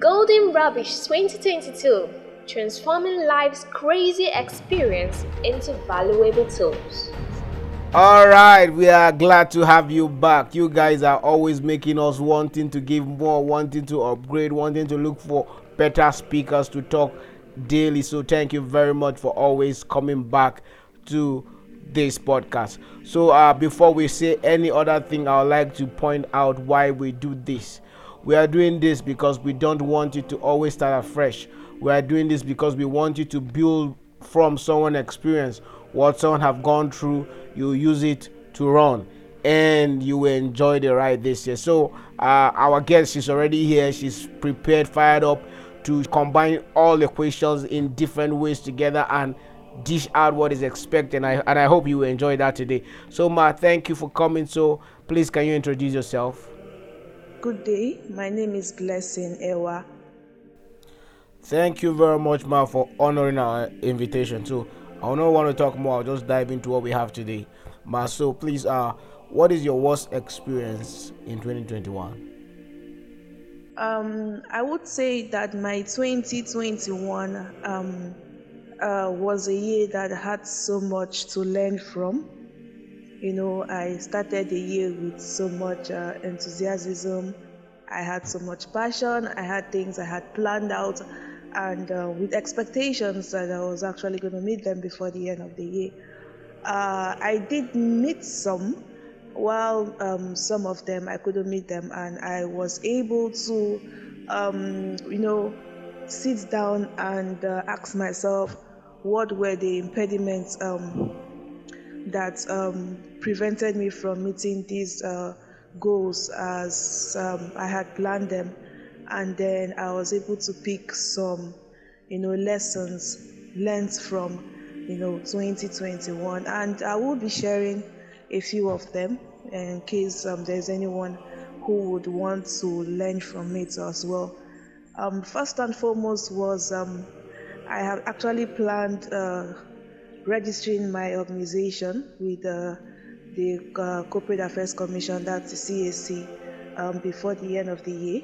Golden Rubbish 2022 Transforming Life's Crazy Experience into Valuable Tools. All right, we are glad to have you back. You guys are always making us wanting to give more, wanting to upgrade, wanting to look for better speakers to talk daily. So, thank you very much for always coming back to this podcast. So, uh, before we say any other thing, I would like to point out why we do this. We are doing this because we don't want you to always start afresh. We are doing this because we want you to build from someone experience what someone have gone through. You use it to run and you will enjoy the ride this year. So uh, our guest is already here. She's prepared, fired up to combine all the questions in different ways together and dish out what is expected. And I, and I hope you will enjoy that today. So Ma, thank you for coming. So please, can you introduce yourself? Good day. My name is Blessing Ewa. Thank you very much, Ma, for honoring our invitation. So I don't want to talk more. I'll just dive into what we have today. Ma, so please, uh, what is your worst experience in 2021? Um, I would say that my 2021 um, uh, was a year that had so much to learn from. You know, I started the year with so much uh, enthusiasm. I had so much passion. I had things I had planned out, and uh, with expectations that I was actually going to meet them before the end of the year. Uh, I did meet some, while um, some of them I couldn't meet them, and I was able to, um, you know, sit down and uh, ask myself what were the impediments um, that um, prevented me from meeting these uh, goals as um, I had planned them, and then I was able to pick some, you know, lessons learned from, you know, 2021, and I will be sharing a few of them in case um, there's anyone who would want to learn from it as well. Um, first and foremost was um, I have actually planned uh, registering my organization with uh, the uh, Corporate Affairs Commission, that's CAC, um, before the end of the year.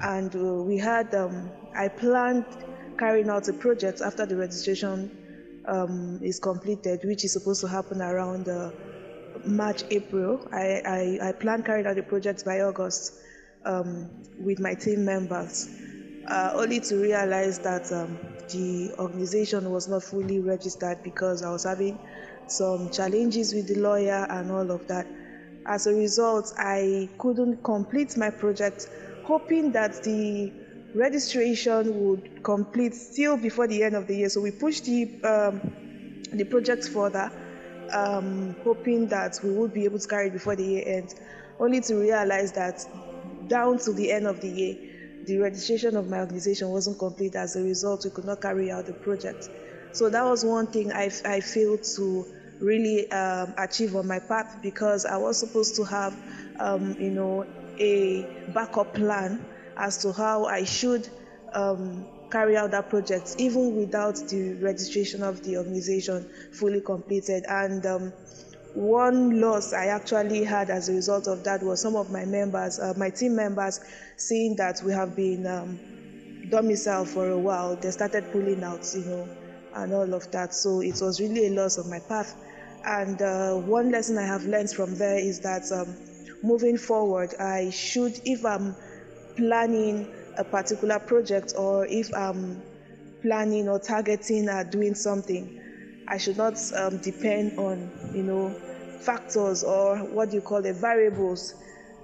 And uh, we had, um, I planned carrying out a project after the registration um, is completed, which is supposed to happen around uh, March, April. I, I, I planned carrying out the project by August um, with my team members, uh, only to realize that um, the organization was not fully registered because I was having some challenges with the lawyer and all of that. As a result, I couldn't complete my project, hoping that the registration would complete still before the end of the year. So we pushed the um, the project further, um, hoping that we would be able to carry it before the year ends, only to realize that down to the end of the year, the registration of my organization wasn't complete. As a result, we could not carry out the project. So that was one thing I, I failed to really um, achieve on my path because I was supposed to have, um, you know, a backup plan as to how I should um, carry out that project, even without the registration of the organization fully completed. And um, one loss I actually had as a result of that was some of my members, uh, my team members, seeing that we have been um, domiciled for a while, they started pulling out, you know, and all of that. So it was really a loss of my path. And uh, one lesson I have learned from there is that um, moving forward, I should, if I'm planning a particular project or if I'm planning or targeting or doing something, I should not um, depend on, you know, factors or what you call the variables,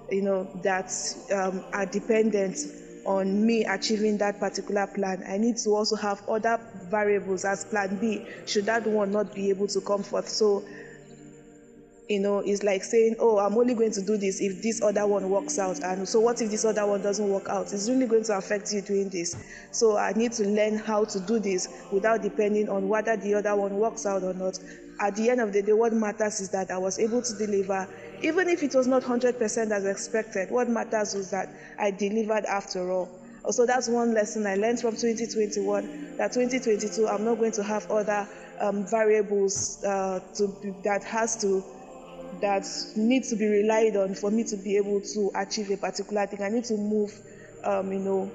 you know, that um, are dependent on me achieving that particular plan. I need to also have other variables as plan B should that one not be able to come forth. So you know, it's like saying, oh, I'm only going to do this if this other one works out. And so, what if this other one doesn't work out? It's really going to affect you doing this. So, I need to learn how to do this without depending on whether the other one works out or not. At the end of the day, what matters is that I was able to deliver, even if it was not 100% as expected. What matters was that I delivered after all. So that's one lesson I learned from 2021. That 2022, I'm not going to have other um, variables uh, to, that has to that needs to be relied on for me to be able to achieve a particular thing. I need to move, um, you know,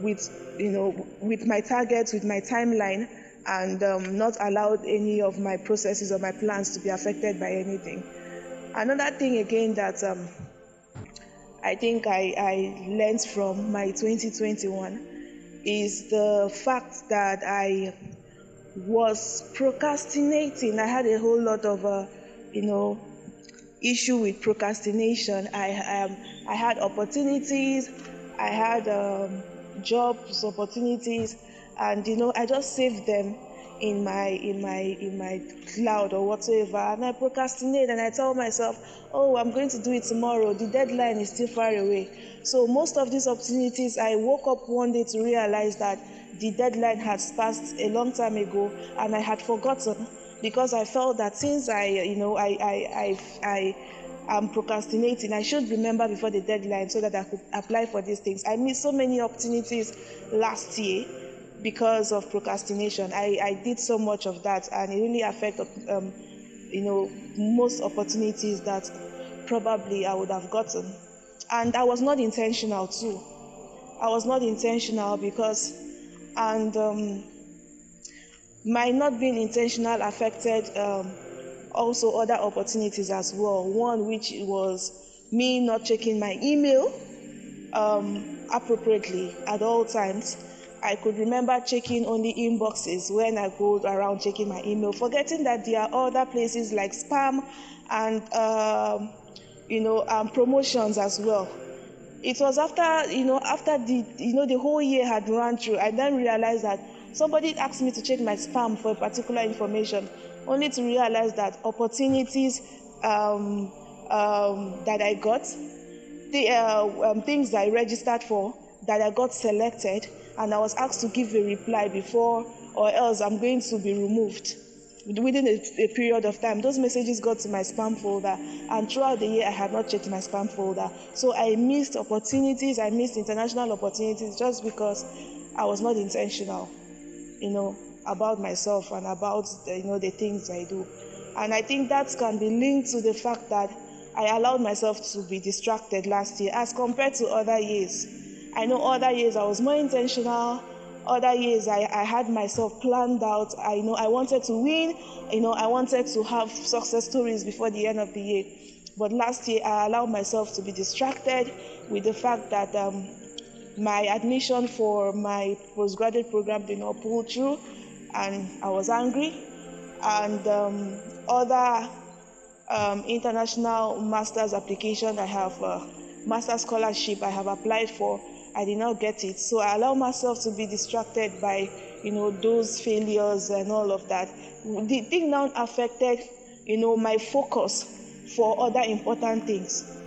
with you know with my targets, with my timeline, and um, not allow any of my processes or my plans to be affected by anything. Another thing again that um, I think I, I learned from my 2021 is the fact that I was procrastinating. I had a whole lot of, uh, you know, issue with procrastination. I um, I had opportunities, I had um, jobs opportunities, and you know I just saved them in my in my in my cloud or whatsoever and i procrastinate and i tell myself oh i'm going to do it tomorrow. The deadline is still far away. So most of these opportunities i woke up one day to realize that the deadline had passed a long time ago and i had forgotten because i felt that since i you know i i i, I am procrastinating. I should remember before the deadline so that I could apply for these things. I missed so many opportunities last year because of procrastination. I, I did so much of that, and it really affected, um, you know, most opportunities that probably I would have gotten. And I was not intentional too. I was not intentional because, and um, my not being intentional affected um, also other opportunities as well. One which was me not checking my email um, appropriately at all times I could remember checking only inboxes when I go around checking my email, forgetting that there are other places like spam and um, you know um, promotions as well. It was after you know after the you know the whole year had run through, I then realized that somebody asked me to check my spam for a particular information, only to realize that opportunities um, um that I got, the uh, um, things that I registered for, that I got selected and I was asked to give a reply before, or else I'm going to be removed within a, a, period of time. Those messages got to my spam folder, and throughout the year, I had not checked my spam folder. So I missed opportunities, I missed international opportunities just because I was not intentional, you know, about myself and about the, you know the things I do. And I think that can be linked to the fact that I allowed myself to be distracted last year as compared to other years. I know other years I was more intentional. Other years I, I had myself planned out. I know I wanted to win. You know, I wanted to have success stories before the end of the year. But last year I allowed myself to be distracted with the fact that um, my admission for my postgraduate program did not pull through, and I was angry. And um, other um, international master's application I have, uh, master scholarship I have applied for I did not get it. So I allow myself to be distracted by, you know, those failures and all of that. The thing now affected, you know, my focus for other important things.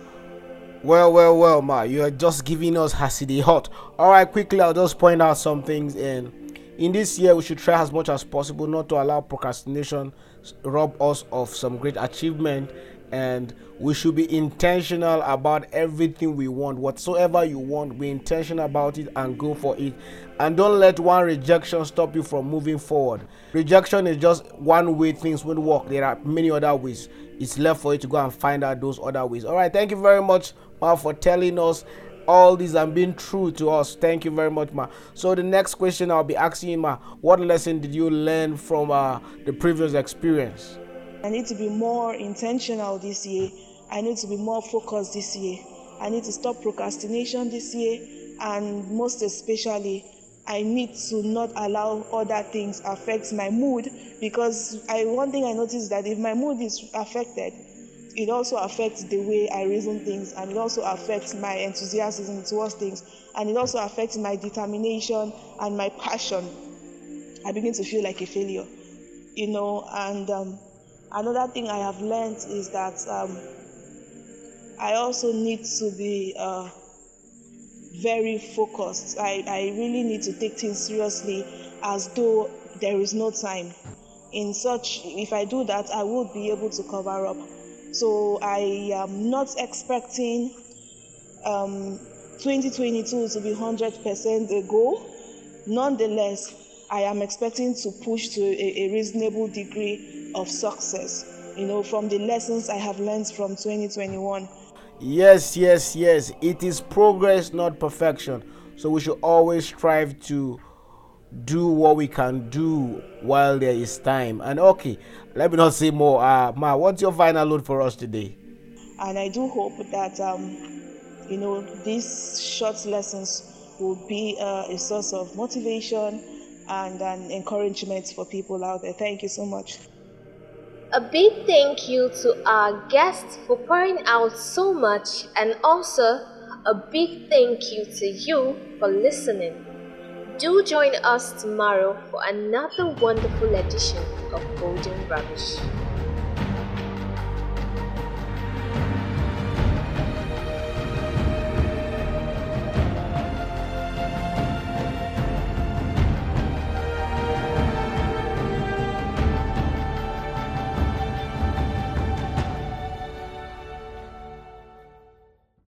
Well, well, well, Ma, you are just giving us Hasidy hot. All right, quickly, I'll just point out some things. And in this year, we should try as much as possible not to allow procrastination rob us of some great achievement and we should be intentional about everything we want. Whatsoever you want be intentional about it and go for it. And don't let one rejection stop you from moving forward. Rejection is just one way things will work. There are many other ways. It's left for you to go and find out those other ways. All right thank you very much ma for telling us all these and being true to us thank you very much ma so the next question i'll be asking you ma what lesson did you learn from uh, the previous experience I need to be more intentional this year. I need to be more focused this year. I need to stop procrastination this year. And most especially, I need to not allow other things affect my mood because I one thing I noticed that if my mood is affected, it also affects the way I reason things and it also affects my enthusiasm towards things and it also affects my determination and my passion. I begin to feel like a failure, you know, and um, Another thing I have learned is that um, I also need to be uh, very focused. I, I really need to take things seriously as though there is no time. In such, if I do that, I would be able to cover up. So I am not expecting um, 2022 to be 100% a goal. Nonetheless, I am expecting to push to a, a reasonable degree of success, you know, from the lessons I have learned from 2021. Yes, yes, yes. It is progress, not perfection. So we should always strive to do what we can do while there is time. And okay, let me not say more. Uh, Ma, what's your final note for us today? And I do hope that um, you know these short lessons will be uh, a source of motivation and an encouragement for people out there. Thank you so much. A big thank you to our guests for pouring out so much, and also a big thank you to you for listening. Do join us tomorrow for another wonderful edition of Golden Rubbish.